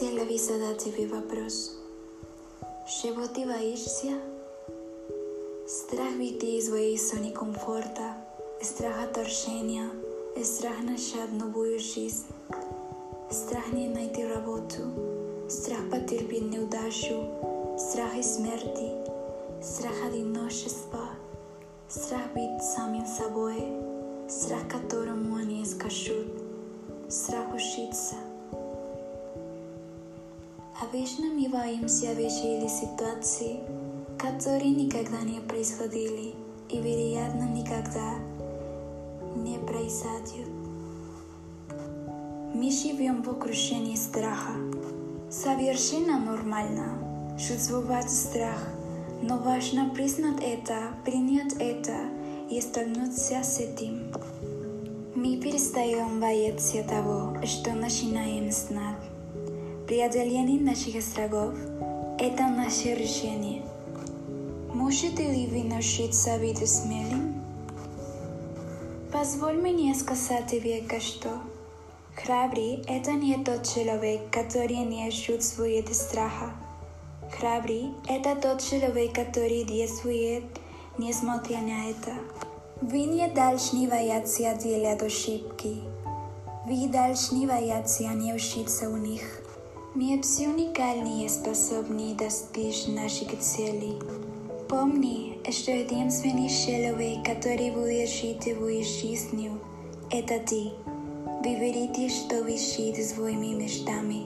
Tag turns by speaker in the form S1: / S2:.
S1: Давайте я ви задать себе вопрос. Животи боишься? Страх выйти из своей зоны комфорта, страх отторжения, страх начать новую жизнь, страх не найти работу, страх потерпеть неудачу, страх смерти, страх одиночества, страх быть самим собой, страх которому они скажут, страх учиться. Обычно мы боимся вещей или ситуаций, которые никогда не происходили и, вероятно, никогда не произойдет. Мы живем в окружении страха. Совершенно нормально чувствовать страх, но важно признать это, принять это и столкнуться с этим. Мы перестаем бояться того, что начинаем знать. Преодоление наших страхов – это наше решение. Можете ли вы научиться быть смелым? Позволь мне сказать тебе кое-что. Храбрый – это не тот человек, который не чувствует страха. Храбрый – это тот человек, который действует, несмотря на это. Вы не должны бояться делать ошибки. Вы должны бояться не учиться у них. Мы все уникальные способны достичь наших целей. Помни, что единственный человек, который жить твою жизнью, это ты. Выберите, что вы жить своими мечтами.